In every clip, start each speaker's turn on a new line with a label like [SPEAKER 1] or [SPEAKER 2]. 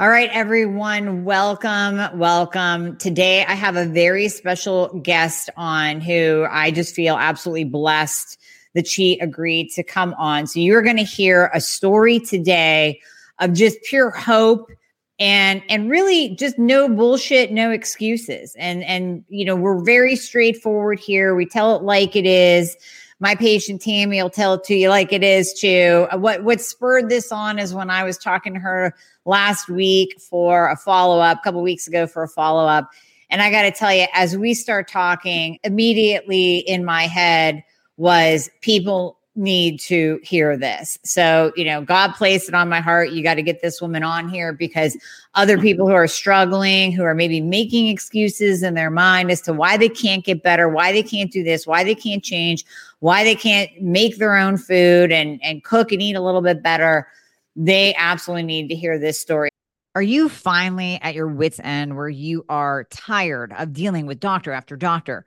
[SPEAKER 1] All right, everyone, welcome, welcome. Today, I have a very special guest on who I just feel absolutely blessed that she agreed to come on. So, you're going to hear a story today of just pure hope and and really just no bullshit no excuses and and you know we're very straightforward here we tell it like it is my patient Tammy will tell it to you like it is too. Uh, what what spurred this on is when I was talking to her last week for a follow up, a couple weeks ago for a follow up, and I got to tell you, as we start talking, immediately in my head was people need to hear this. So, you know, God placed it on my heart. You got to get this woman on here because other people who are struggling, who are maybe making excuses in their mind as to why they can't get better, why they can't do this, why they can't change, why they can't make their own food and and cook and eat a little bit better, they absolutely need to hear this story. Are you finally at your wits end where you are tired of dealing with doctor after doctor?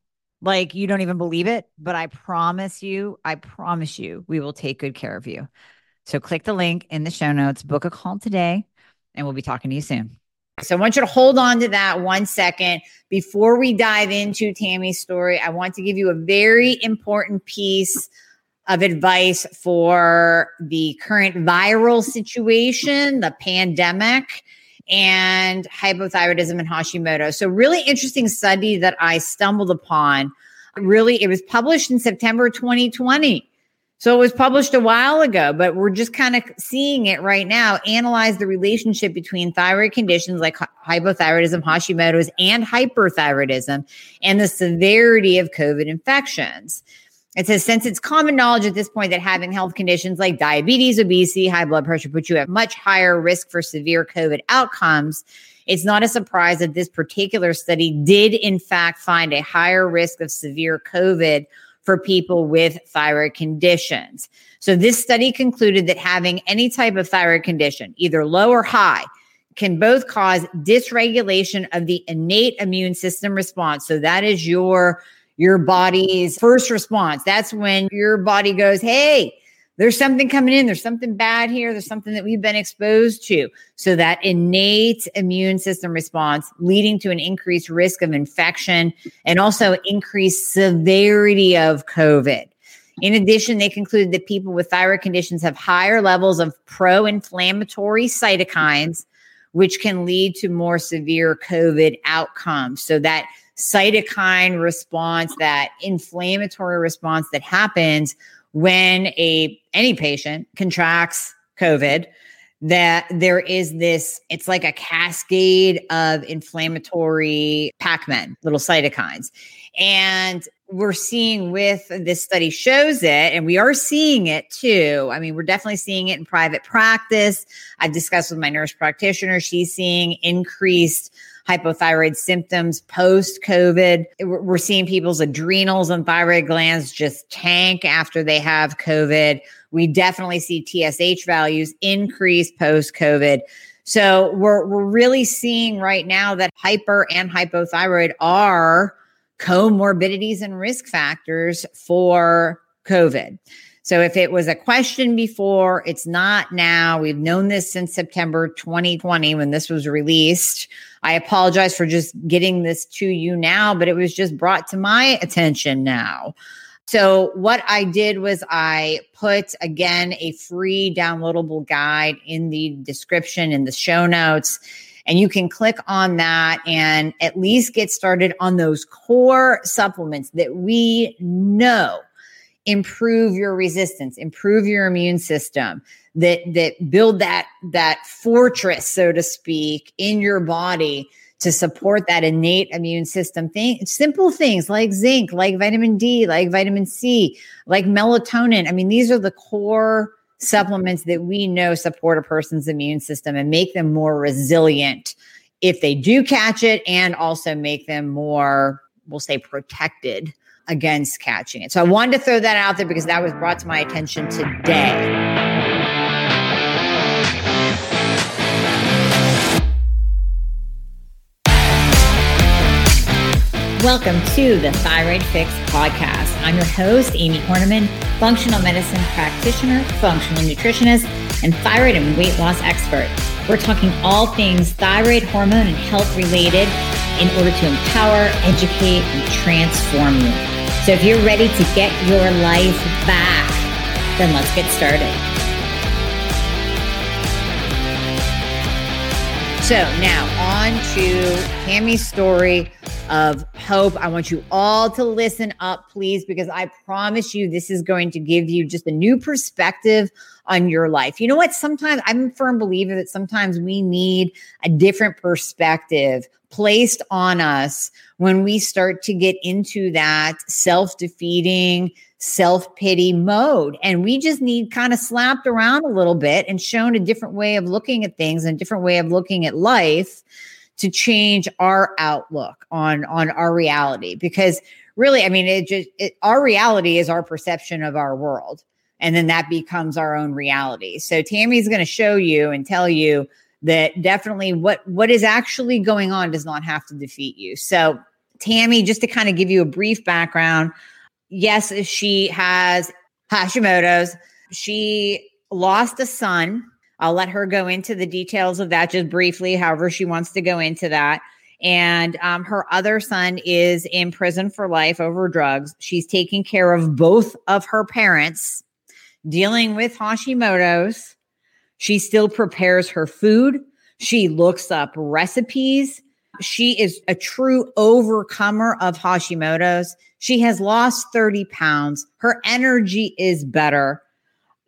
[SPEAKER 1] like you don't even believe it, but I promise you, I promise you, we will take good care of you. So click the link in the show notes, book a call today, and we'll be talking to you soon. So I want you to hold on to that one second before we dive into Tammy's story. I want to give you a very important piece of advice for the current viral situation, the pandemic, and hypothyroidism and Hashimoto. So, really interesting study that I stumbled upon. Really, it was published in September 2020. So it was published a while ago, but we're just kind of seeing it right now. Analyze the relationship between thyroid conditions like hypothyroidism, Hashimoto's, and hyperthyroidism and the severity of COVID infections. It says, since it's common knowledge at this point that having health conditions like diabetes, obesity, high blood pressure put you at much higher risk for severe COVID outcomes, it's not a surprise that this particular study did, in fact, find a higher risk of severe COVID for people with thyroid conditions. So, this study concluded that having any type of thyroid condition, either low or high, can both cause dysregulation of the innate immune system response. So, that is your your body's first response. That's when your body goes, Hey, there's something coming in. There's something bad here. There's something that we've been exposed to. So that innate immune system response leading to an increased risk of infection and also increased severity of COVID. In addition, they concluded that people with thyroid conditions have higher levels of pro inflammatory cytokines, which can lead to more severe COVID outcomes. So that cytokine response, that inflammatory response that happens when a any patient contracts COVID, that there is this, it's like a cascade of inflammatory Pac-Man, little cytokines. And we're seeing with this study shows it, and we are seeing it too. I mean, we're definitely seeing it in private practice. I've discussed with my nurse practitioner, she's seeing increased hypothyroid symptoms post COVID. We're seeing people's adrenals and thyroid glands just tank after they have COVID. We definitely see TSH values increase post COVID. So we're, we're really seeing right now that hyper and hypothyroid are comorbidities and risk factors for COVID. So if it was a question before, it's not now. We've known this since September 2020 when this was released. I apologize for just getting this to you now, but it was just brought to my attention now. So, what I did was I put again a free downloadable guide in the description in the show notes. And you can click on that and at least get started on those core supplements that we know improve your resistance, improve your immune system, that that build that that fortress, so to speak, in your body to support that innate immune system. Thing simple things like zinc like vitamin d like vitamin c like melatonin. I mean these are the core supplements that we know support a person's immune system and make them more resilient if they do catch it and also make them more we'll say protected against catching it. So i wanted to throw that out there because that was brought to my attention today Welcome to the Thyroid Fix podcast. I'm your host, Amie Hornaman, functional medicine practitioner, functional nutritionist, and thyroid and weight loss expert. We're talking all things thyroid hormone and health related in order to empower, educate, and transform you. So if you're ready to get your life back, then let's get started. So now on to Tammy's story of hope. I want you all to listen up, please, because I promise you this is going to give you just a new perspective on your life. You know what? Sometimes I'm a firm believer that sometimes we need a different perspective placed on us when we start to get into that self defeating, self pity mode. And we just need kind of slapped around a little bit and shown a different way of looking at things and a different way of looking at life to change our outlook on on our reality. Because really i mean it just it, our reality is our perception of our world and then that becomes our own reality. So tammy's going to show you and tell you that definitely what what is actually going on does not have to defeat you. So tammy just to kind of give you a brief background yes she has hashimoto's she lost a son I'll let her go into the details of that just briefly, however, she wants to go into that. And um, her other son is in prison for life over drugs. She's taking care of both of her parents, dealing with Hashimoto's. She still prepares her food. She looks up recipes. She is a true overcomer of Hashimoto's. She has lost 30 pounds. Her energy is better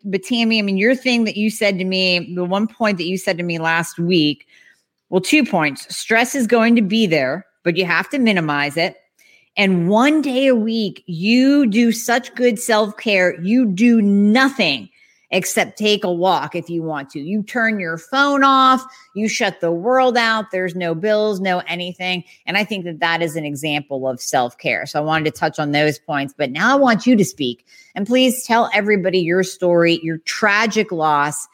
[SPEAKER 1] but Tammy, I mean, your thing that you said to me, the one point that you said to me last week, well, two points. Stress is going to be there, but you have to minimize it. And one day a week, you do such good self care, you do nothing except take a walk if you want to. You turn your phone off, you shut the world out. There's no bills, no anything. And I think that that is an example of self care. So I wanted to touch on those points. But now I want you to speak and please tell everybody your story, your tragic loss,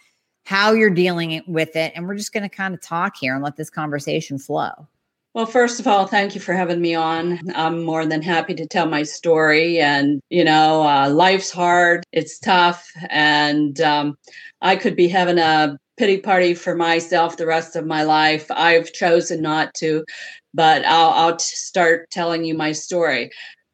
[SPEAKER 1] how you're dealing with it. And we're just going to kind of talk here and let this conversation flow.
[SPEAKER 2] Well, first of all, thank you for having me on. I'm more than happy to tell my story. And, you know, uh, life's hard, it's tough. And um, I could be having a pity party for myself the rest of my life. I've chosen not to, but I'll, I'll start telling you my story.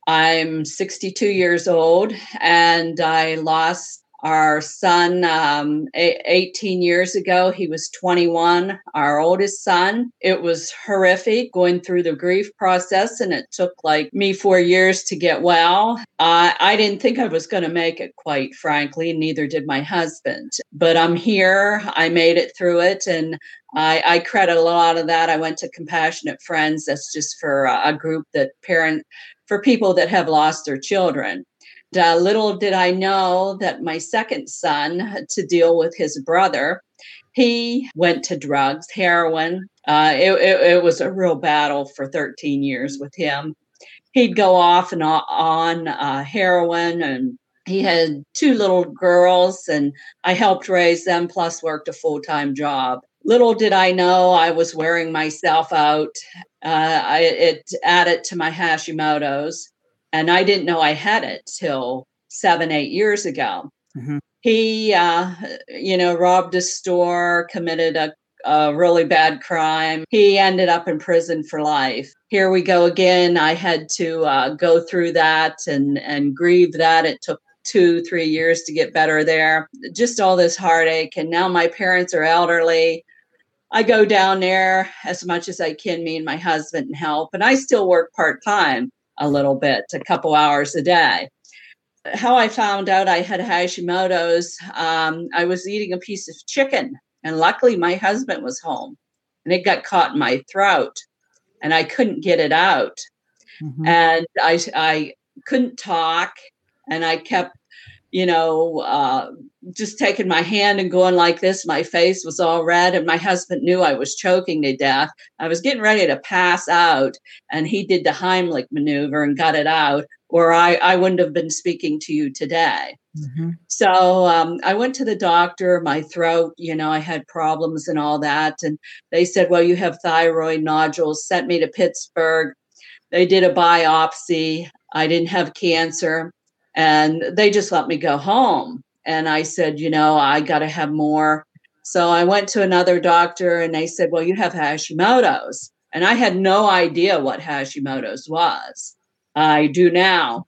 [SPEAKER 2] I'm 62 years old and I lost our son um, 18 years ago he was 21 our oldest son. It was horrific going through the grief process and it took like me four years to get well. Uh, i didn't think i was going to make it quite frankly neither did my husband. But i'm here. I made it through it and I, I credit a lot of that. I went to Compassionate Friends. That's just for a, a group that parent for people that have lost their children uh, little did I know that my second son, had to deal with his brother, he went to drugs, heroin. Uh, it, it, it, was a real battle for 13 years with him. He'd go off and on uh, heroin, and he had two little girls, and I helped raise them, plus worked a full time job. Little did I know I was wearing myself out. Uh, I, it added to my Hashimoto's and I didn't know I had it till seven, eight years ago. Mm-hmm. He, uh, you know, robbed a store, committed a, a really bad crime. He ended up in prison for life. Here we go again. I had to uh, go through that and and grieve that. It took two, three years to get better there. Just all this heartache. And now my parents are elderly. I go down there as much as I can, me and my husband, and help. And I still work part time a little bit, a couple hours a day. how I found out I had Hashimoto's, um, I was eating a piece of chicken, and luckily my husband was home, and it got caught in my throat, and I couldn't get it out, mm-hmm. and I I couldn't talk, and I kept, you know, uh, just taking my hand and going like this. My face was all red, and my husband knew I was choking to death. I was getting ready to pass out, and he did the Heimlich maneuver and got it out or I, I wouldn't have been speaking to you today. Mm-hmm. So um, I went to the doctor, my throat, you know, I had problems and all that. And they said, well, you have thyroid nodules, sent me to Pittsburgh. They did a biopsy. I didn't have cancer. And they just let me go home. And I said, you know, I got to have more. So I went to another doctor and they said, well, you have Hashimoto's. And I had no idea what Hashimoto's was. I do now.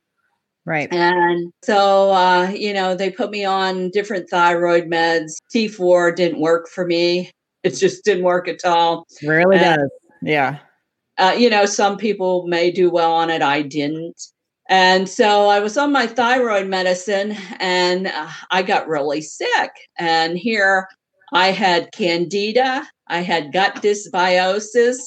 [SPEAKER 1] Right.
[SPEAKER 2] And so, uh, you know, they put me on different thyroid meds. T4 didn't work for me. It just didn't work at all.
[SPEAKER 1] Really and, does. Yeah.
[SPEAKER 2] Uh, you know, some people may do well on it. I didn't. And so I was on my thyroid medicine and uh, I got really sick. And here I had candida, I had gut dysbiosis,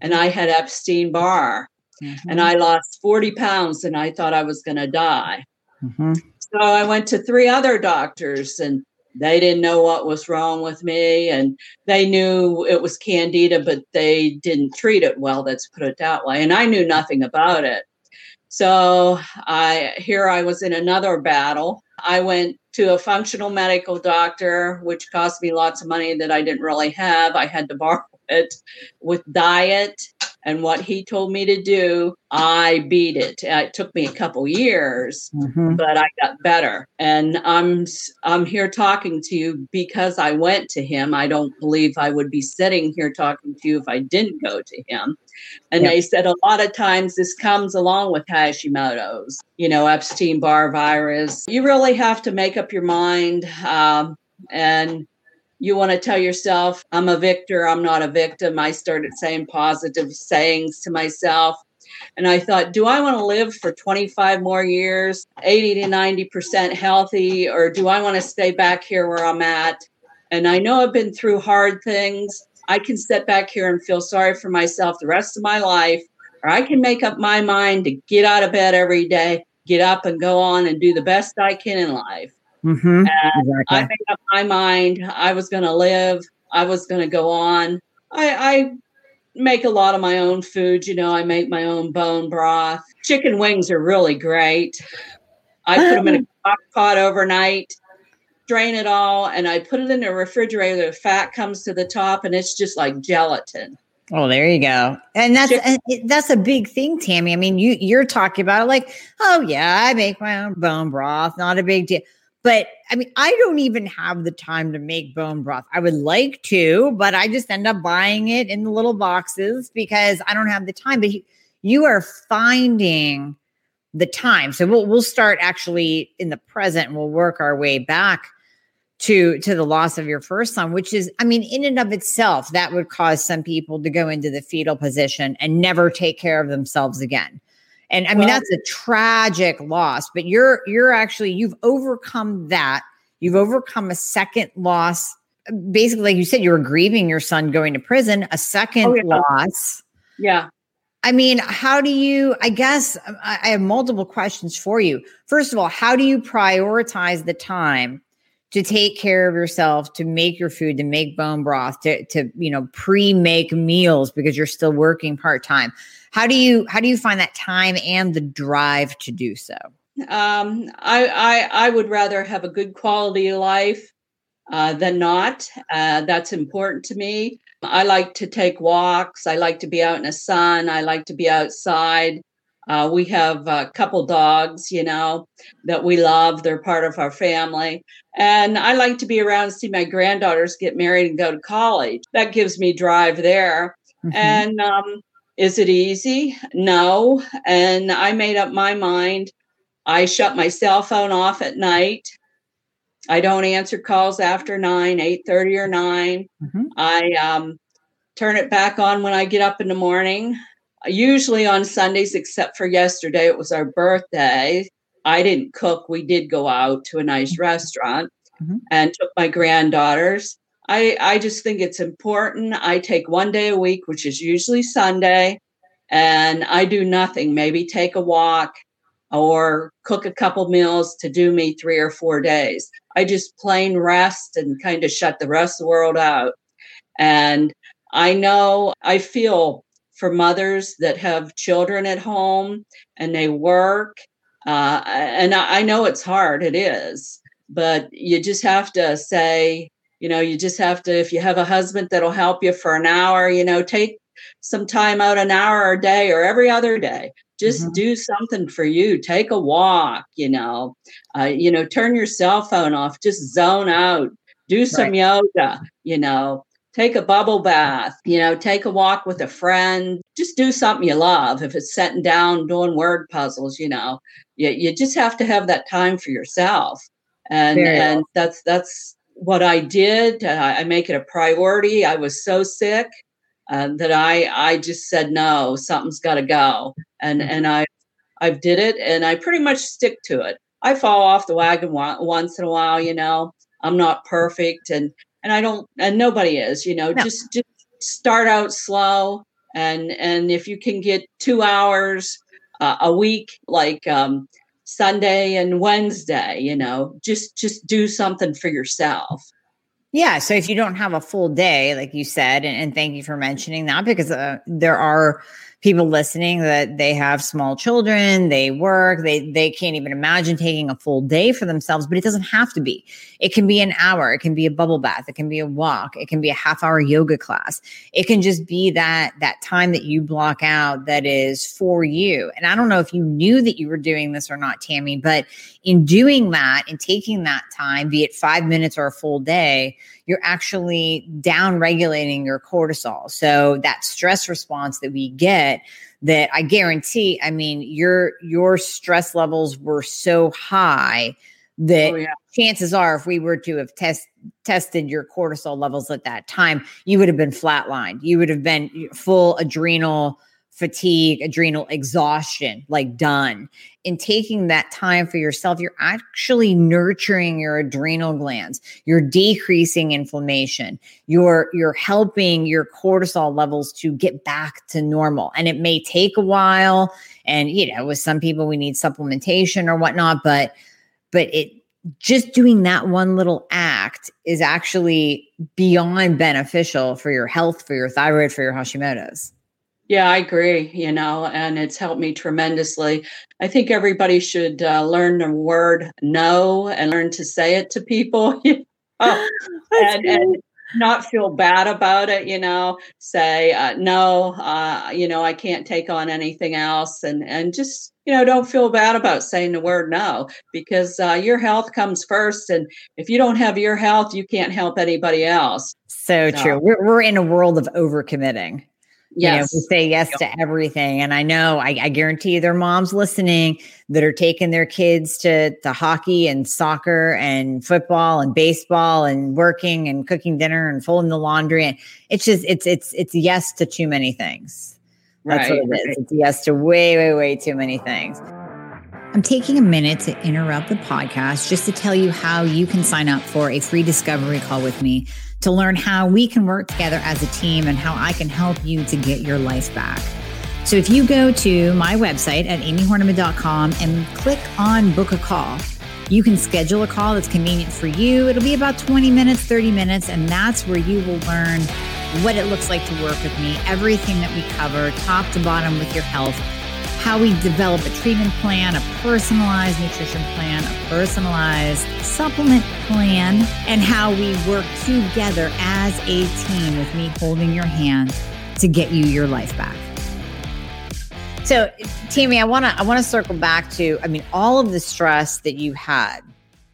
[SPEAKER 2] and. I had Epstein Barr. Mm-hmm. And I lost 40 pounds and I thought I was going to die. Mm-hmm. So I went to three other doctors and they didn't know what was wrong with me and they knew it was candida but they didn't treat it well let's put it that way and i knew nothing about it so i here i was in another battle. I went to a functional medical doctor which cost me lots of money that i didn't really have. I had to borrow it with diet and what he told me to do, I beat it. It took me a couple years, mm-hmm. but I got better. And I'm I'm here talking to you because I went to him. I don't believe I would be sitting here talking to you if I didn't go to him. And yep. they said a lot of times this comes along with Hashimoto's, you know, Epstein Barr virus. You really have to make up your mind. Um, and you want to tell yourself, I'm a victor, I'm not a victim. I started saying positive sayings to myself. And I thought, do I want to live for 25 more years, 80 to 90% healthy, or do I want to stay back here where I'm at? And I know I've been through hard things. I can sit back here and feel sorry for myself the rest of my life, or I can make up my mind to get out of bed every day, get up and go on and do the best I can in life. Mm-hmm. Exactly. I made up my mind. I was going to live. I was going to go on. I, I make a lot of my own food. You know, I make my own bone broth. Chicken wings are really great. I put them in a crock pot overnight, drain it all, and I put it in the refrigerator. The fat comes to the top, and it's just like gelatin.
[SPEAKER 1] Oh, there you go. And that's and that's a big thing, Tammy. I mean, you you're talking about it like, oh yeah, I make my own bone broth, not a big deal. But I mean, I don't even have the time to make bone broth. I would like to, but I just end up buying it in the little boxes because I don't have the time. But you are finding the time. So we'll we'll start actually in the present and we'll work our way back to to the loss of your first son which is i mean in and of itself that would cause some people to go into the fetal position and never take care of themselves again and I mean, that's a tragic loss, but you're, you're actually, you've overcome that. You've overcome a second loss. Basically, like you said, you were grieving your son going to prison, a second oh, yeah. loss.
[SPEAKER 2] Yeah.
[SPEAKER 1] I mean, how do you? I guess I have multiple questions for you. First of all, how do you prioritize the time to take care of yourself, to make your food, to make bone broth, to to you know pre-make meals because you're still working part time. How do you how do you find that time and the drive to do so?
[SPEAKER 2] Um, I, I I would rather have a good quality life uh, than not. Uh, that's important to me. I like to take walks. I like to be out in the sun. I like to be outside. Uh, we have a couple dogs, you know, that we love. They're part of our family. And I like to be around, and see my granddaughters get married and go to college. That gives me drive there. Mm-hmm. And um, is it easy? No. And I made up my mind. I shut my cell phone off at night. I don't answer calls after 9, 8:30 or 9. Mm-hmm. I um, turn it back on when I get up in the morning usually on Sundays, except for yesterday, it was our birthday. I didn't cook. We did go out to a nice restaurant mm-hmm. and took my granddaughters. I, I just think it's important. I take one day a week, which is usually Sunday, and I do nothing, maybe take a walk or cook a couple meals to do me three or four days. I just plain rest and kind of shut the rest of the world out. And I know I feel for mothers that have children at home and they work. Uh, and I, I know it's hard, it is, but you just have to say, you know, you just have to, if you have a husband that'll help you for an hour, you know, take some time out an hour a day or every other day. Just mm-hmm. do something for you. Take a walk you know. Uh, you know turn your cell phone off. Just zone out. Do some right. yoga you know. Take a bubble bath you know. Take a walk with a friend. Just do something you love. If it's sitting down doing word puzzles you know. You, you just have to have that time for yourself. And Very and that's that's what i did uh, i make it a priority i was so sick uh, that I I just said no, something's got to go, and mm-hmm. and I I did it, and I pretty much stick to it. I fall off the wagon once in a while, you know. I'm not perfect, and and I don't, and nobody is, you know. No. Just just start out slow, and and if you can get two hours uh, a week, like um, Sunday and Wednesday, you know, just just do something for yourself.
[SPEAKER 1] Yeah. So if you don't have a full day, like you said, and, and thank you for mentioning that because uh, there are people listening that they have small children, they work, they they can't even imagine taking a full day for themselves, but it doesn't have to be. It can be an hour, it can be a bubble bath, it can be a walk, it can be a half hour yoga class. It can just be that that time that you block out that is for you. And I don't know if you knew that you were doing this or not, Tammy, but in doing that and taking that time, be it 5 minutes or a full day, you're actually down regulating your cortisol. So that stress response that we get that I guarantee, I mean, your your stress levels were so high that oh, yeah. chances are if we were to have test, tested your cortisol levels at that time, you would have been flatlined. You would have been full adrenal fatigue, adrenal exhaustion, like done. In taking that time for yourself, you're actually nurturing your adrenal glands. You're decreasing inflammation. You're you're helping your cortisol levels to get back to normal. And it may take a while. And you know, with some people we need supplementation or whatnot, but but it just doing that one little act is actually beyond beneficial for your health, for your thyroid, for your Hashimoto's.
[SPEAKER 2] Yeah, I agree, you know, and it's helped me tremendously. I think everybody should uh, learn the word no and learn to say it to people and, and, not feel bad about it, you know, say, uh, no, uh, you know, I can't take on anything else. And, and just, you know, don't feel bad about saying the word no because uh, your health comes first. And if you don't have your health, you can't help anybody else.
[SPEAKER 1] So, so. true. We're, we're in a world of overcommitting. Yes. You know, we say yes yep. to everything. And I know, I, I guarantee there are moms listening that are taking their kids to, to hockey and soccer and football and baseball and working and cooking dinner and folding the laundry. And it's just, it's, it's, it's yes to too many things. That's right. what it is. It's yes to way, way, way too many things. I'm taking a minute to interrupt the podcast just to tell you how you can sign up for a free discovery call with me to learn how we can work together as a team and how I can help you to get your life back. So if you go to my website at amiehornaman.com and click on book a call, you can schedule a call that's convenient for you. It'll be about 20 minutes, 30 minutes, and that's where you will learn what it looks like to work with me, everything that we cover, top to bottom with your health how we develop a treatment plan, a personalized nutrition plan, a personalized supplement plan, and how we work together as a team with me holding your hand to get you your life back. So, Tammy, I want to I want to circle back to I mean all of the stress that you had.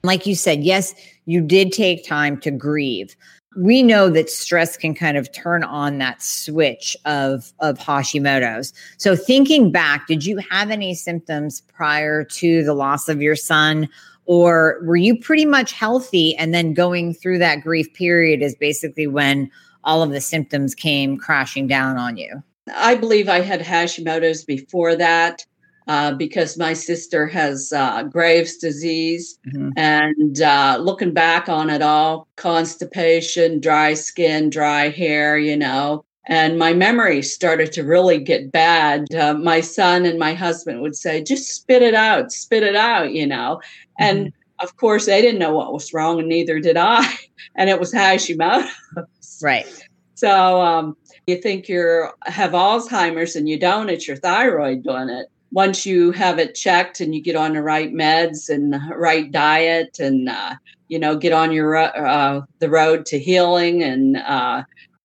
[SPEAKER 1] Like you said, yes, you did take time to grieve we know that stress can kind of turn on that switch of of Hashimoto's. So thinking back, did you have any symptoms prior to the loss of your son or were you pretty much healthy and then going through that grief period is basically when all of the symptoms came crashing down on you?
[SPEAKER 2] I believe I had Hashimoto's before that. Uh, because my sister has uh, Graves' disease. Mm-hmm. And uh, looking back on it all, constipation, dry skin, dry hair, you know, and my memory started to really get bad. Uh, my son and my husband would say, just spit it out, spit it out, you know. Mm-hmm. And of course, they didn't know what was wrong, and neither did I. And it was Hashimoto's.
[SPEAKER 1] Right.
[SPEAKER 2] So um, you think you have Alzheimer's and you don't, it's your thyroid doing it. Once you have it checked and you get on the right meds and the right diet and, uh, you know, get on your uh, the road to healing and uh,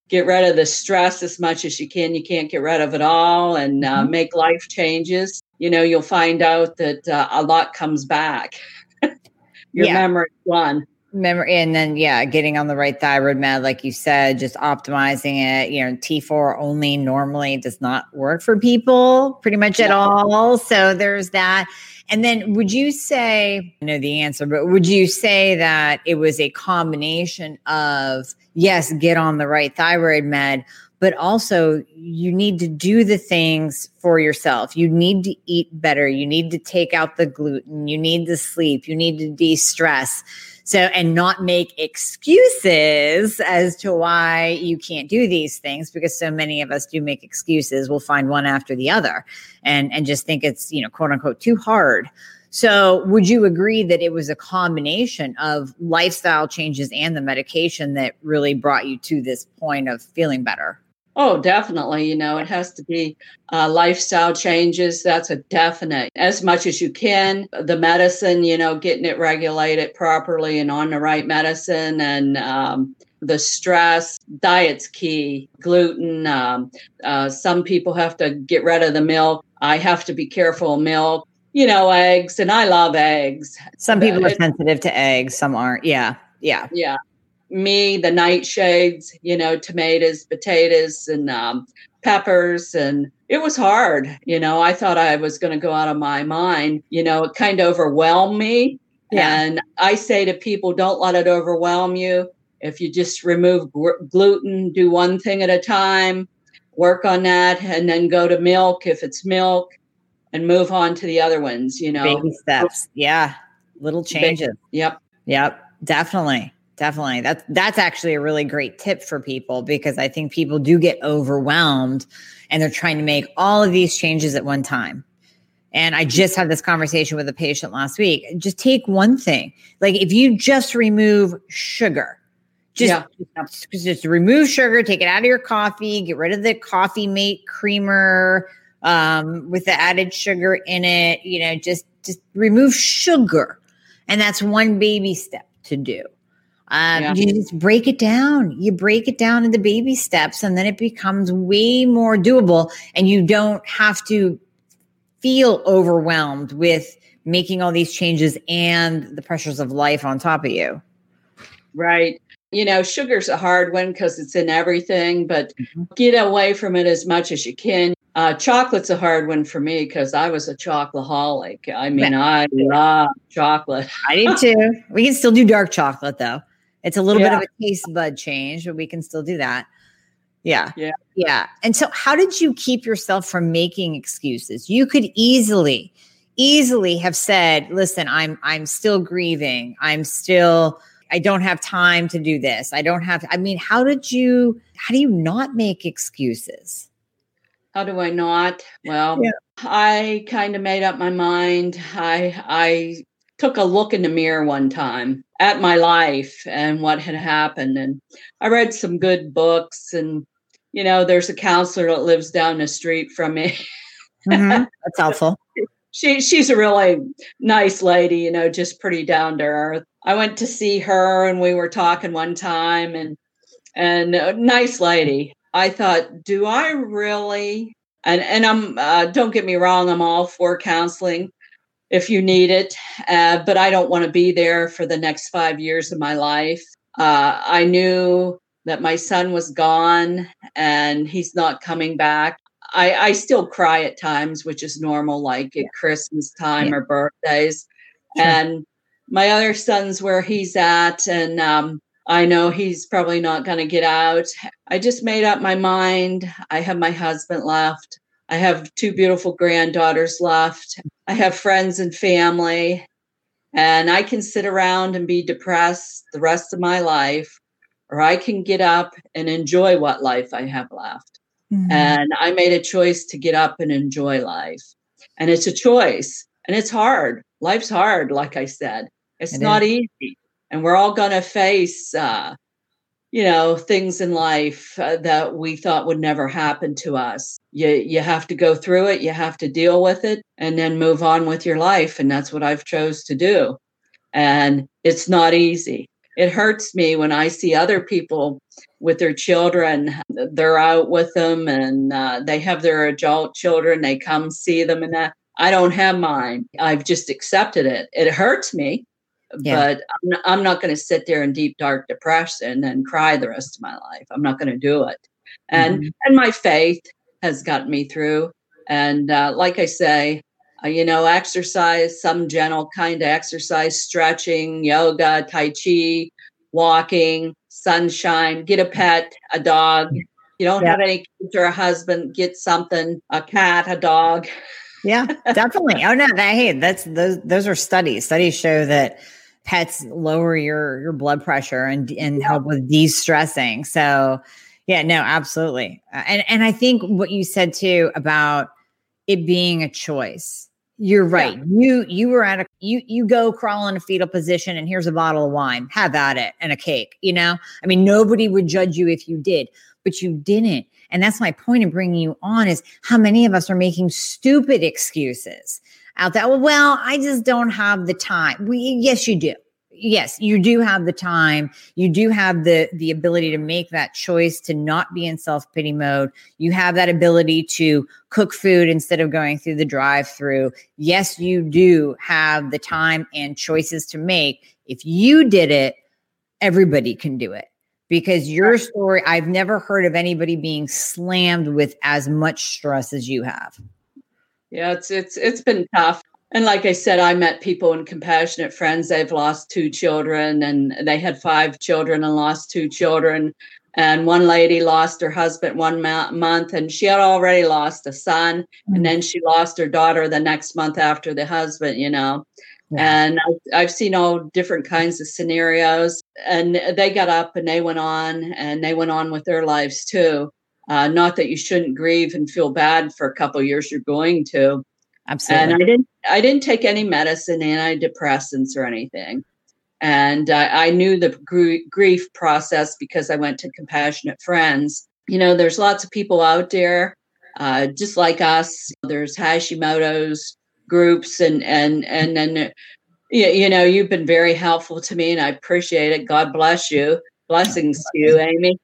[SPEAKER 2] get rid of the stress as much as you can. You can't get rid of it all and uh, mm-hmm. make life changes. You know, you'll find out that uh, a lot comes back. Your yeah. memory one
[SPEAKER 1] memory and then yeah getting on the right thyroid med like you said just optimizing it you know t4 only normally does not work for people pretty much at all so there's that and then would you say I know the answer but would you say that it was a combination of yes get on the right thyroid med but also you need to do the things for yourself. You need to eat better. You need to take out the gluten. You need to sleep. You need to de stress. So, and not make excuses as to why you can't do these things because so many of us do make excuses. We'll find one after the other and, and just think it's, you know, quote unquote, too hard. So, would you agree that it was a combination of lifestyle changes and the medication that really brought you to this point of feeling better?
[SPEAKER 2] Oh, definitely. You know, it has to be uh, lifestyle changes. That's a definite. As much as you can, the medicine, you know, getting it regulated properly and on the right medicine and um, the stress. Diet's key. Gluten. Um, uh, some people have to get rid of the milk. I have to be careful milk. You know, eggs, and I love eggs.
[SPEAKER 1] Some people are sensitive to eggs, some aren't. Yeah. Yeah.
[SPEAKER 2] Yeah me the nightshades, you know, tomatoes, potatoes, and um, peppers. And it was hard. You know, I thought I was going to go out of my mind. You know, it kind of overwhelmed me. Yeah. And I say to people, don't let it overwhelm you. If you just remove gr- gluten, do one thing at a time, work on that, and then go to milk if it's milk and move on to the other ones, you know.
[SPEAKER 1] Baby steps. Yeah. Little changes.
[SPEAKER 2] Yep.
[SPEAKER 1] Yep. Definitely. Definitely. That's that's actually a really great tip for people because I think people do get overwhelmed and they're trying to make all of these changes at one time. And I just had this conversation with a patient last week. Just take one thing. Like if you just remove sugar, just, yeah. just, just remove sugar, take it out of your coffee, get rid of the coffee mate creamer um, with the added sugar in it, you know, just just remove sugar. And that's one baby step to do. Um, yeah. You just break it down. You break it down into baby steps, and then it becomes way more doable. And you don't have to feel overwhelmed with making all these changes and the pressures of life on top of you.
[SPEAKER 2] Right. You know, sugar's a hard one because it's in everything, but mm-hmm. get away from it as much as you can. Uh, chocolate's a hard one for me because I was a chocoholic. I mean, I love chocolate.
[SPEAKER 1] I did too. We can still do dark chocolate though. It's a little yeah. bit of a taste bud change, but we can still do that. Yeah.
[SPEAKER 2] Yeah.
[SPEAKER 1] Yeah. And so how did you keep yourself from making excuses? You could easily easily have said, "Listen, I'm I'm still grieving. I'm still I don't have time to do this. I don't have I mean, how did you how do you not make excuses?
[SPEAKER 2] How do I not? Well, yeah. I kind of made up my mind. I I took a look in the mirror one time at my life and what had happened. And I read some good books. And, you know, there's a counselor that lives down the street from me.
[SPEAKER 1] Mm-hmm. That's helpful.
[SPEAKER 2] she she's a really nice lady, you know, just pretty down to earth. I went to see her and we were talking one time and and a nice lady. I thought, do I really and and I'm uh, don't get me wrong, I'm all for counseling, if you need it. Uh, but I don't want to be there for the next five years of my life. Uh, I knew that my son was gone and he's not coming back. I, I still cry at times, which is normal, like at Christmas time yeah. or birthdays. Sure. And my other son's where he's at, and um, I know he's probably not going to get out. I just made up my mind. I have my husband left. I have two beautiful granddaughters left. I have friends and family, and I can sit around and be depressed the rest of my life, or I can get up and enjoy what life I have left. Mm-hmm. And I made a choice to get up and enjoy life. And it's a choice, and it's hard. Life's hard, like I said. It's it not is. easy. And we're all going to face uh, you know things in life uh, that we thought would never happen to us. You you have to go through it you have to deal with it and then move on with your life and that's what I've chose to do. And it's not easy. It hurts me when I see other people with their children they're out with them and uh, they have their adult children they come see them and that. I don't have mine. I've just accepted it. It hurts me yeah. but I'm not, I'm not going to sit there in deep dark depression and cry the rest of my life. I'm not going to do it. And mm-hmm. and my faith has gotten me through. And uh, like I say, uh, you know, exercise, some gentle kind of exercise, stretching, yoga, tai chi, walking, sunshine, get a pet, a dog. You don't yeah. have any kids or a husband, get something, a cat, a dog.
[SPEAKER 1] Yeah, definitely. oh no, that, hey, that's those those are studies. Studies show that pets lower your your blood pressure and and help with de-stressing. So yeah, no, absolutely. Uh, and and I think what you said too about it being a choice. You're right. Yeah. You you were at a you you go crawl in a fetal position and here's a bottle of wine. Have at it and a cake, you know? I mean, nobody would judge you if you did, but you didn't. And that's my point in bringing you on is how many of us are making stupid excuses out there. Well, I just don't have the time. We, yes, you do. Yes, you do have the time. You do have the the ability to make that choice to not be in self pity mode. You have that ability to cook food instead of going through the drive through. Yes, you do have the time and choices to make. If you did it, everybody can do it because your story, I've never heard of anybody being slammed with as much stress as you have.
[SPEAKER 2] Yeah, it's it's it's been tough. And like I said, I met people in compassionate friends. They've lost two children and they had five children and lost two children. And one lady lost her husband one ma- month and she had already lost a son. Mm-hmm. And then she lost her daughter the next month after the husband, you know. Yeah. And I've seen all different kinds of scenarios. And they got up and they went on and they went on with their lives too. Uh, not that you shouldn't grieve and feel bad for a couple years you're going to.
[SPEAKER 1] Absolutely.
[SPEAKER 2] And I didn't I didn't take any medicine, antidepressants or anything. And I, I knew the gr- grief process because I went to compassionate friends. You know, there's lots of people out there, uh, just like us. There's Hashimoto's groups, and and and then you, you know you've been very helpful to me, and I appreciate it. God bless you. Blessings to you, Amie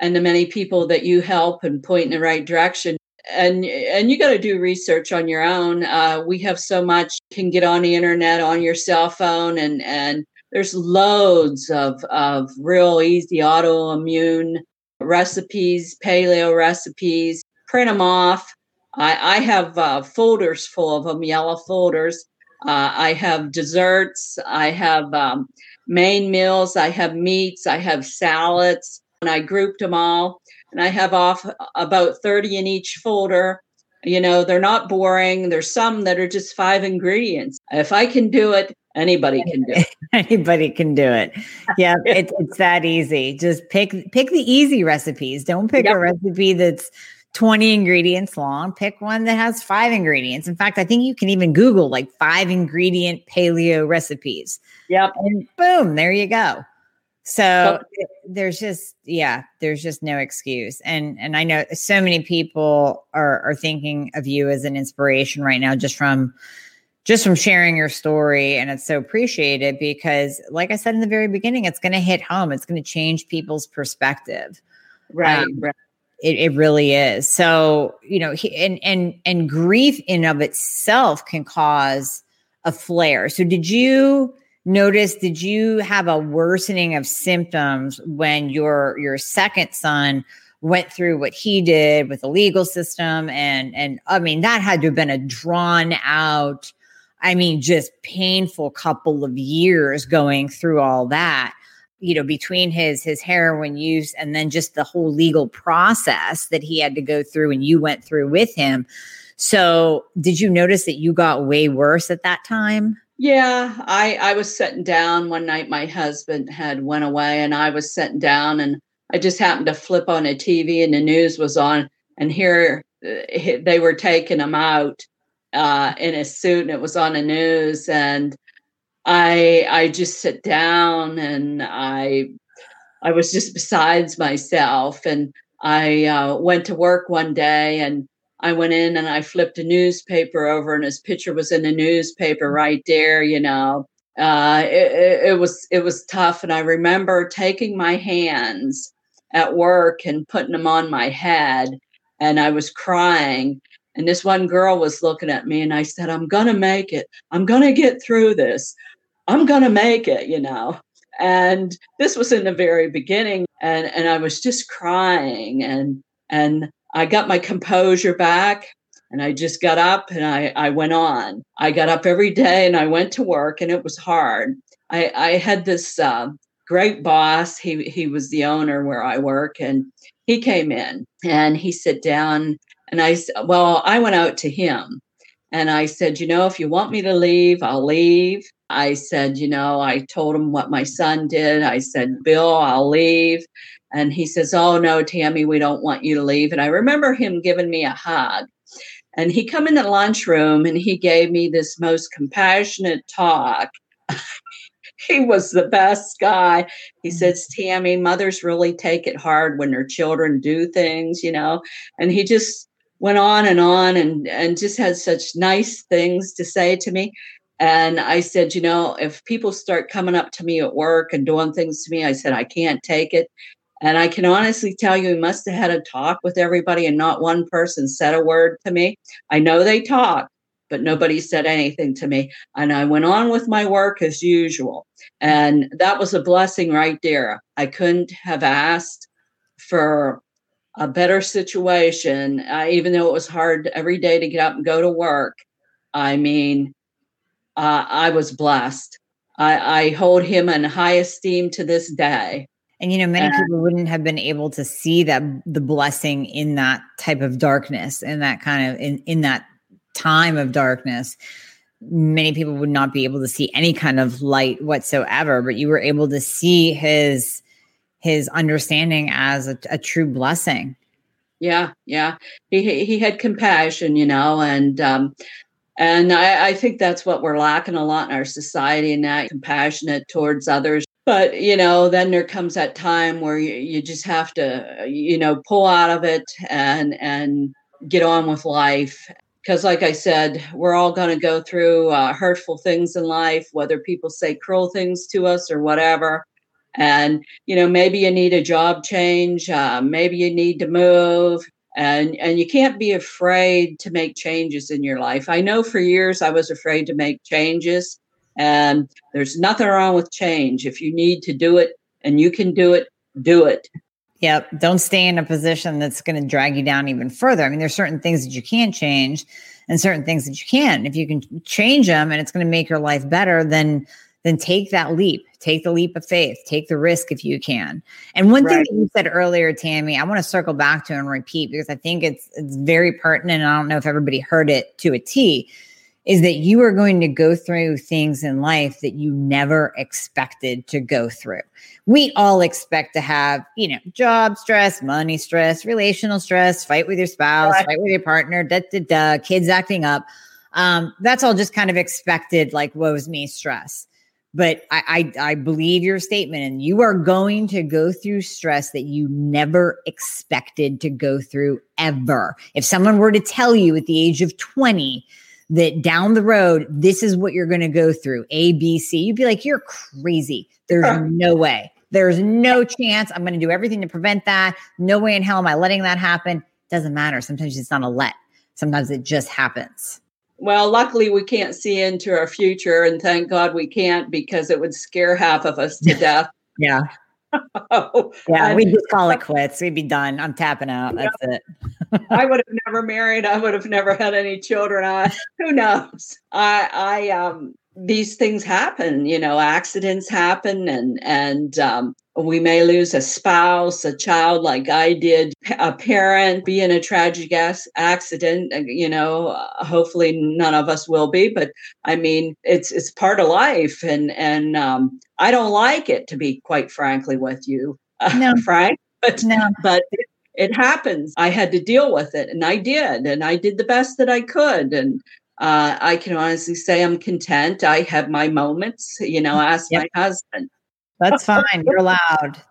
[SPEAKER 2] and the many people that you help and point in the right direction. And and you got to do research on your own. Uh, we have so much you can get on the internet on your cell phone and and there's loads of of real easy autoimmune recipes paleo recipes. Print them off. I i have uh, folders full of them yellow folders. Uh, i have desserts. I have um, main meals. I have meats. I have salads and I grouped them all. And I have off about 30 in each folder. You know, they're not boring. There's some that are just five ingredients. If I can do it, anybody can do it.
[SPEAKER 1] anybody can do it. Yeah, it, it's that easy. Just pick pick the easy recipes. Don't pick yep. a recipe that's 20 ingredients long. Pick one that has five ingredients. In fact, I think you can even Google like five ingredient paleo recipes.
[SPEAKER 2] Yep.
[SPEAKER 1] And boom, there you go. So there's just yeah, there's just no excuse. And and I know so many people are are thinking of you as an inspiration right now just from just from sharing your story and it's so appreciated because like I said in the very beginning it's going to hit home. It's going to change people's perspective.
[SPEAKER 2] Right, um, right.
[SPEAKER 1] It, it really is. So, you know, he, and and and grief in of itself can cause a flare. So did you notice did you have a worsening of symptoms when your your second son went through what he did with the legal system? And and I mean that had to have been a drawn out I mean just painful couple of years going through all that you know between his his heroin use and then just the whole legal process that he had to go through and you went through with him. So did you notice that you got way worse at that time
[SPEAKER 2] yeah i i was sitting down one night my husband had went away and i was sitting down and i just happened to flip on a tv and the news was on and here uh, they were taking him out uh, in a suit and it was on the news and I I just sit down and I I was just besides myself and I uh, went to work one day and I went in and I flipped a newspaper over and his picture was in the newspaper right there, you know. Uh, it, it was it was tough and I remember taking my hands at work and putting them on my head and I was crying and this one girl was looking at me and I said, I'm going to make it. I'm going to get through this. I'm going to make it, you know. And this was in the very beginning and and I was just crying and and I got my composure back and I just got up and I I went on. I got up every day and I went to work and it was hard. I I had this uh, great boss. He he was the owner where I work and he came in and he sat down and I well I went out to him and I said, you know, if you want me to leave, I'll leave. I said, you know, I told him what my son did. I said, Bill, I'll leave. And he says, Oh no, Tammy, we don't want you to leave. And I remember him giving me a hug. And he come in the lunchroom and he gave me this most compassionate talk. he was the best guy. He mm. says, Tammy, mothers really take it hard when their children do things, you know. And he just went on and on and, and just had such nice things to say to me. And I said, you know, if people start coming up to me at work and doing things to me, I said, I can't take it. And I can honestly tell you, he must have had a talk with everybody, and not one person said a word to me. I know they talked, but nobody said anything to me. And I went on with my work as usual. And that was a blessing right there. I couldn't have asked for a better situation, uh, even though it was hard every day to get up and go to work. I mean, uh, I was blessed. I, I, hold him in high esteem to this day.
[SPEAKER 1] And you know, many and, people wouldn't have been able to see that the blessing in that type of darkness, in that kind of in in that time of darkness. Many people would not be able to see any kind of light whatsoever, but you were able to see his his understanding as a, a true blessing.
[SPEAKER 2] Yeah, yeah. He he had compassion, you know, and um, and I, I, think that's what we're lacking a lot in our society and that compassionate towards others. But, you know, then there comes that time where you, you just have to, you know, pull out of it and and get on with life. Because, like I said, we're all going to go through uh, hurtful things in life, whether people say cruel things to us or whatever. And, you know, maybe you need a job change, uh, maybe you need to move, and and you can't be afraid to make changes in your life i know for years i was afraid to make changes and there's nothing wrong with change if you need to do it and you can do it do it
[SPEAKER 1] yep don't stay in a position that's going to drag you down even further i mean there's certain things that you can't change and certain things that you can if you can change them and it's going to make your life better then then take that leap. Take the leap of faith. Take the risk if you can. And one right. thing that you said earlier, Tammy, I want to circle back to and repeat because I think it's it's very pertinent. I don't know if everybody heard it to a T. Is that you are going to go through things in life that you never expected to go through. We all expect to have, you know, job stress, money stress, relational stress, fight with your spouse, right. fight with your partner, da da da, kids acting up. Um, that's all just kind of expected, like woe's me stress but I, I, I believe your statement and you are going to go through stress that you never expected to go through ever if someone were to tell you at the age of 20 that down the road this is what you're going to go through a b c. You'd be like you're crazy. There's no way. There's no chance i'm going to do everything to prevent that. No way in hell am i letting that happen. Doesn't matter. Sometimes it's not a let. Sometimes it just happens.
[SPEAKER 2] Well, luckily we can't see into our future, and thank God we can't because it would scare half of us to death.
[SPEAKER 1] yeah. oh, yeah, we just call it quits. We'd be done. I'm tapping out. That's it.
[SPEAKER 2] I would have never married. I would have never had any children. I, who knows? I, I, um, these things happen you know accidents happen and and um, we may lose a spouse a child like i did a parent be in a tragic accident uh, you know uh, hopefully none of us will be but i mean it's it's part of life and and um, i don't like it to be quite frankly with you no. frank but no. but it, it happens i had to deal with it and i did and i did the best that i could and uh, I can honestly say I'm content. I have my moments, you know, ask yep. my husband.
[SPEAKER 1] That's fine. You're allowed.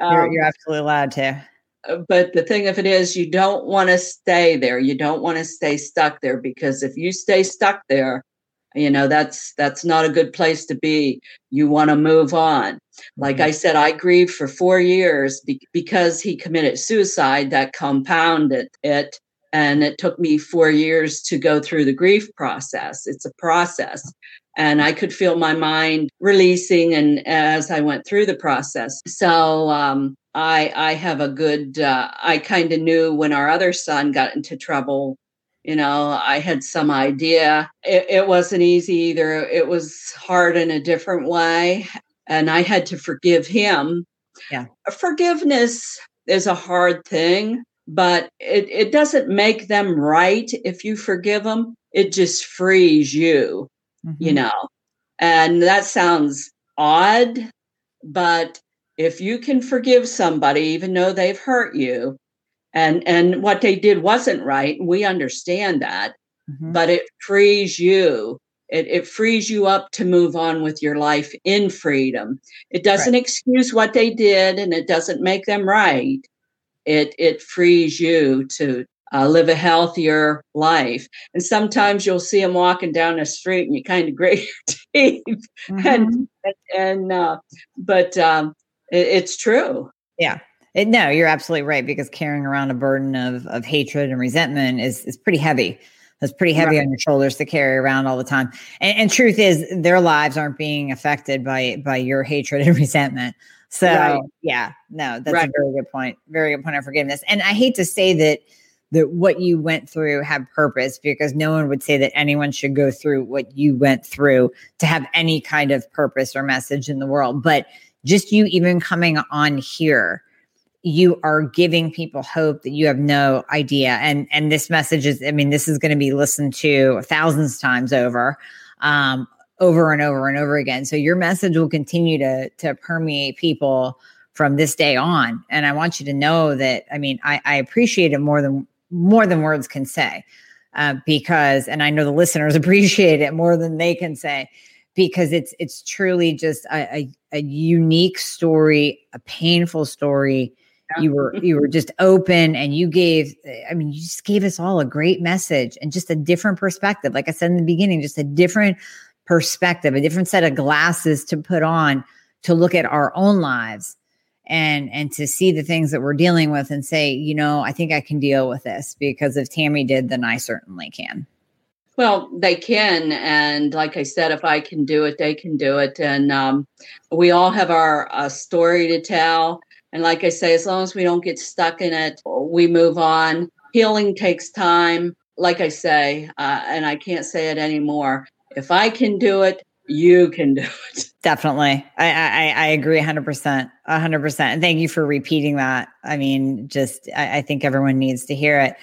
[SPEAKER 1] You're, um, you're absolutely allowed to.
[SPEAKER 2] Uh, but the thing of it is, you don't want to stay there. You don't want to stay stuck there because if you stay stuck there, you know that's that's not a good place to be. You want to move on. Mm-hmm. Like I said, I grieved for four years be- because he committed suicide. That compounded it and it took me four years to go through the grief process. It's a process. And I could feel my mind releasing and as I went through the process. So um, I, I have a good, uh, I kind of knew when our other son got into trouble, you know, I had some idea. It, it wasn't easy either. It was hard in a different way. And I had to forgive him.
[SPEAKER 1] Yeah.
[SPEAKER 2] Forgiveness is a hard thing but it, it doesn't make them right if you forgive them. It just frees you, mm-hmm. you know. And that sounds odd, but if you can forgive somebody, even though they've hurt you, and and what they did wasn't right, we understand that, mm-hmm. but it frees you. It, it frees you up to move on with your life in freedom. It doesn't right. excuse what they did and it doesn't make them right it it frees you to uh, live a healthier life. And sometimes you'll see them walking down the street and you kind of grit your teeth. Mm-hmm. And and uh, but um, it, it's true.
[SPEAKER 1] Yeah. It, no, you're absolutely right because carrying around a burden of of hatred and resentment is is pretty heavy. It's pretty heavy right. on your shoulders to carry around all the time. And, and truth is, their lives aren't being affected by by your hatred and resentment. So right. yeah, no, that's right. a very good point. Very good point of forgiveness. And I hate to say that that what you went through had purpose because no one would say that anyone should go through what you went through to have any kind of purpose or message in the world. But just you even coming on here, you are giving people hope that you have no idea. And and this message is, I mean, this is going to be listened to thousands of times over. Um, over and over and over again. So your message will continue to to permeate people from this day on. And I want you to know that I mean I, I appreciate it more than more than words can say. Uh, because and I know the listeners appreciate it more than they can say because it's it's truly just a, a, a unique story, a painful story. Yeah. You were you were just open and you gave I mean you just gave us all a great message and just a different perspective. Like I said in the beginning, just a different perspective, a different set of glasses to put on to look at our own lives and and to see the things that we're dealing with and say, you know, I think I can deal with this because if Tammy did, then I certainly can.
[SPEAKER 2] Well, they can, and like I said, if I can do it, they can do it, and um, we all have our uh, story to tell. And like I say, as long as we don't get stuck in it, we move on. Healing takes time. Like I say, uh, and I can't say it anymore if I can do it, you can do it.
[SPEAKER 1] Definitely. I, I, I agree 100%. 100%. And thank you for repeating that. I mean, just, I, I think everyone needs to hear it.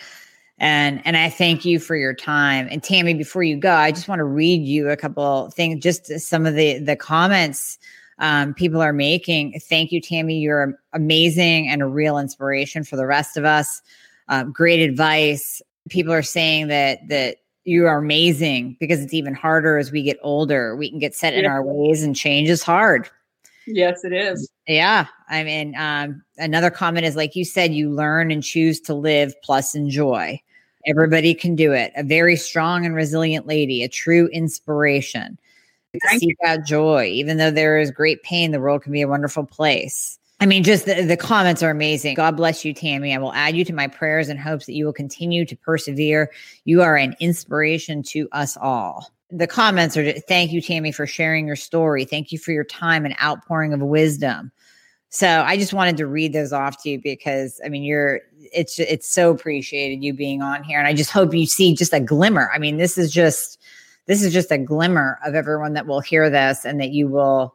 [SPEAKER 1] And, and I thank you for your time. And Tammy, before you go, I just want to read you a couple things, just some of the, the comments um, people are making. Thank you, Tammy. You're amazing and a real inspiration for the rest of us. Uh, great advice. People are saying that, that, you are amazing because it's even harder as we get older. We can get set yeah. in our ways and change is hard.
[SPEAKER 2] Yes, it is.
[SPEAKER 1] Yeah. I mean, um, another comment is like you said, you learn and choose to live plus enjoy. Everybody can do it. A very strong and resilient lady, a true inspiration. Seek out joy. Even though there is great pain, the world can be a wonderful place. I mean, just the, the comments are amazing. God bless you, Tammy. I will add you to my prayers and hopes that you will continue to persevere. You are an inspiration to us all. The comments are thank you, Tammy, for sharing your story. Thank you for your time and outpouring of wisdom. So I just wanted to read those off to you because I mean, you're it's it's so appreciated you being on here. And I just hope you see just a glimmer. I mean, this is just this is just a glimmer of everyone that will hear this and that you will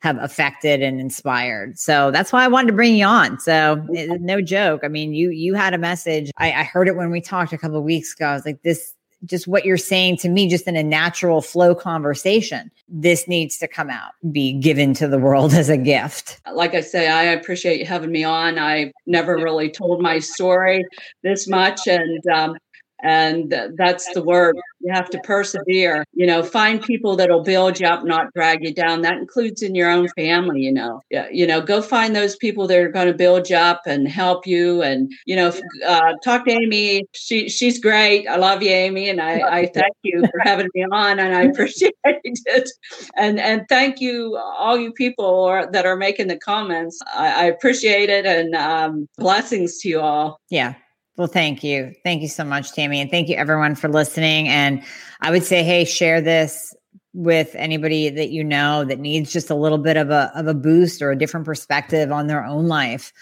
[SPEAKER 1] have affected and inspired. So that's why I wanted to bring you on. So no joke. I mean, you you had a message. I, I heard it when we talked a couple weeks ago. I was like, this just what you're saying to me, just in a natural flow conversation. This needs to come out, be given to the world as a gift.
[SPEAKER 2] Like I say, I appreciate you having me on. I never really told my story this much, and um, and that's the word. You have to persevere. You know find people that'll build you up not drag you down. That includes in your own family you know. Yeah you know go find those people that are going to build you up and help you. And you know uh, talk to Amie. She she's great. I love you Amie and i i thank you for having me on and i appreciate it. And and thank you all you people that are making the comments. I, I appreciate it and um, blessings to you all.
[SPEAKER 1] Yeah well, thank you. Thank you so much, Tammy. And thank you everyone for listening. And I would say, hey, share this with anybody that you know that needs just a little bit of a of a boost or a different perspective on their own life.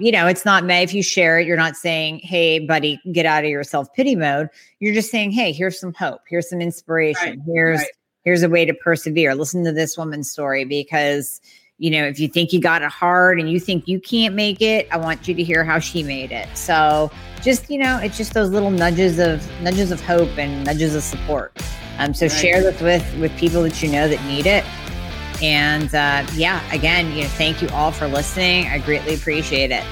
[SPEAKER 1] You know, it's not me. if you share it, you're not saying, "Hey, buddy, get out of your self pity mode." You're just saying, "Hey, here's some hope. Here's some inspiration. Right, here's right. here's a way to persevere. Listen to this woman's story because you know, if you think you got it hard and you think you can't make it, I want you to hear how she made it. So just, you know, it's just those little nudges of nudges of hope and nudges of support. Um, so right. share this with with people that you know that need it. And uh, yeah, again, you know, thank you all for listening. I greatly appreciate it.